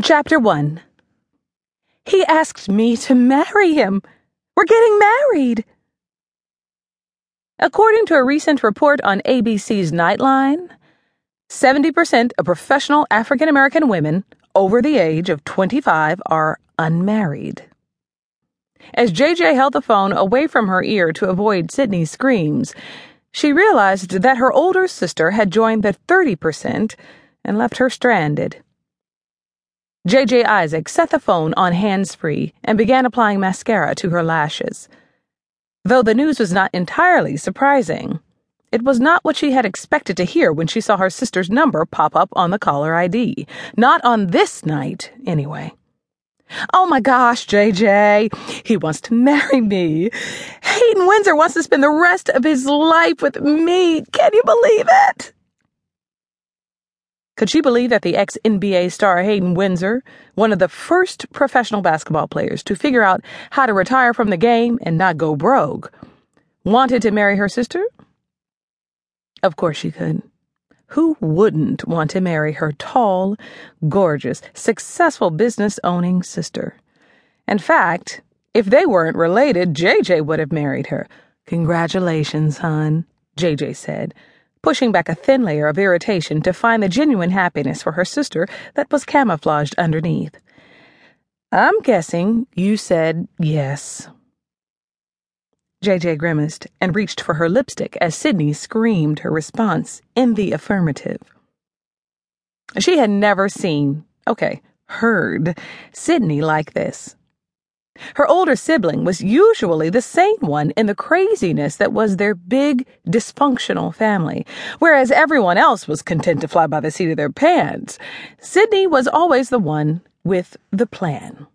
Chapter 1 He asked me to marry him. We're getting married. According to a recent report on ABC's Nightline, 70% of professional African American women over the age of 25 are unmarried. As JJ held the phone away from her ear to avoid Sydney's screams, she realized that her older sister had joined the 30% and left her stranded. JJ Isaacs set the phone on hands free and began applying mascara to her lashes. Though the news was not entirely surprising, it was not what she had expected to hear when she saw her sister's number pop up on the caller ID. Not on this night, anyway. Oh my gosh, JJ. He wants to marry me. Hayden Windsor wants to spend the rest of his life with me. Can you believe it? Could she believe that the ex NBA star Hayden Windsor, one of the first professional basketball players to figure out how to retire from the game and not go broke, wanted to marry her sister? Of course she could. Who wouldn't want to marry her tall, gorgeous, successful business owning sister? In fact, if they weren't related, JJ would have married her. Congratulations, hon, JJ said pushing back a thin layer of irritation to find the genuine happiness for her sister that was camouflaged underneath. I'm guessing you said yes. JJ grimaced and reached for her lipstick as Sydney screamed her response in the affirmative. She had never seen, okay, heard, Sydney like this. Her older sibling was usually the sane one in the craziness that was their big, dysfunctional family, whereas everyone else was content to fly by the seat of their pants. Sydney was always the one with the plan.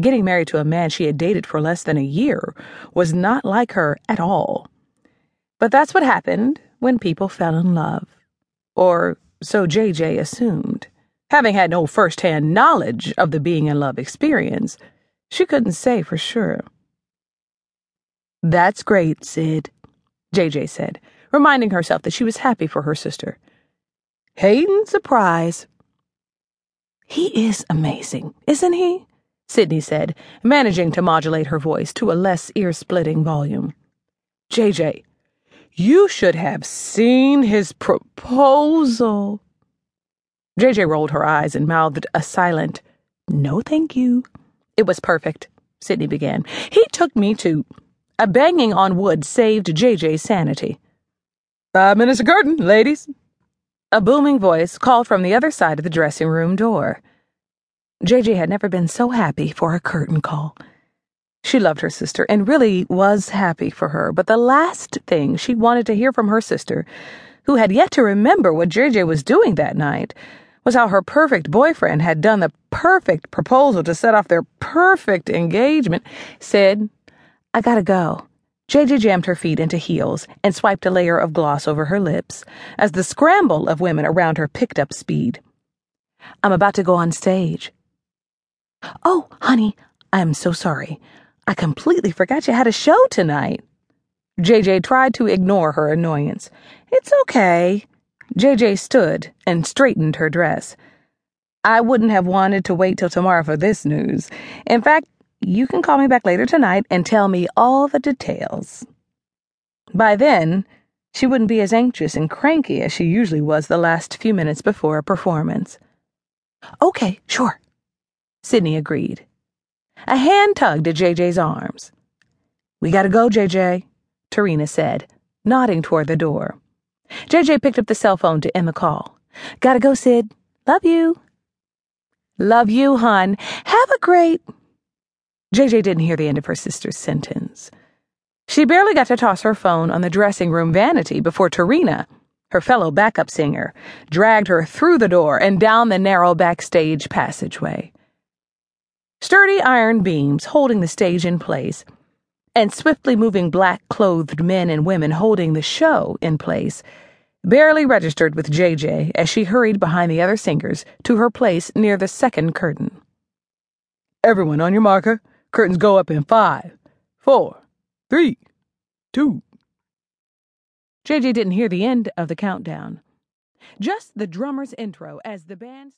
Getting married to a man she had dated for less than a year was not like her at all. But that's what happened when people fell in love. Or so JJ assumed, having had no first hand knowledge of the being in love experience. She couldn't say for sure. That's great, Sid, JJ said, reminding herself that she was happy for her sister. Hayden surprise. He is amazing, isn't he? Sydney said, managing to modulate her voice to a less ear splitting volume. JJ, you should have seen his proposal. JJ rolled her eyes and mouthed a silent, no thank you. It was perfect, Sydney began. He took me to. A banging on wood saved JJ's sanity. Five minutes of curtain, ladies. A booming voice called from the other side of the dressing room door. JJ had never been so happy for a curtain call. She loved her sister and really was happy for her, but the last thing she wanted to hear from her sister, who had yet to remember what JJ was doing that night, was how her perfect boyfriend had done the perfect proposal to set off their perfect engagement, Sid, I gotta go. JJ jammed her feet into heels and swiped a layer of gloss over her lips as the scramble of women around her picked up speed. I'm about to go on stage. Oh, honey, I am so sorry. I completely forgot you had a show tonight. JJ tried to ignore her annoyance. It's okay. JJ stood and straightened her dress. I wouldn't have wanted to wait till tomorrow for this news. In fact, you can call me back later tonight and tell me all the details. By then, she wouldn't be as anxious and cranky as she usually was the last few minutes before a performance. Okay, sure, Sydney agreed. A hand tugged at JJ's arms. We gotta go, JJ, Tarina said, nodding toward the door. JJ picked up the cell phone to end the call. Gotta go, Sid. Love you. Love you, hon. Have a great. JJ didn't hear the end of her sister's sentence. She barely got to toss her phone on the dressing room vanity before Tarina, her fellow backup singer, dragged her through the door and down the narrow backstage passageway. Sturdy iron beams holding the stage in place and swiftly moving black clothed men and women holding the show in place, barely registered with JJ as she hurried behind the other singers to her place near the second curtain. Everyone on your marker. Curtains go up in five, four, three, two. JJ didn't hear the end of the countdown. Just the drummer's intro as the band.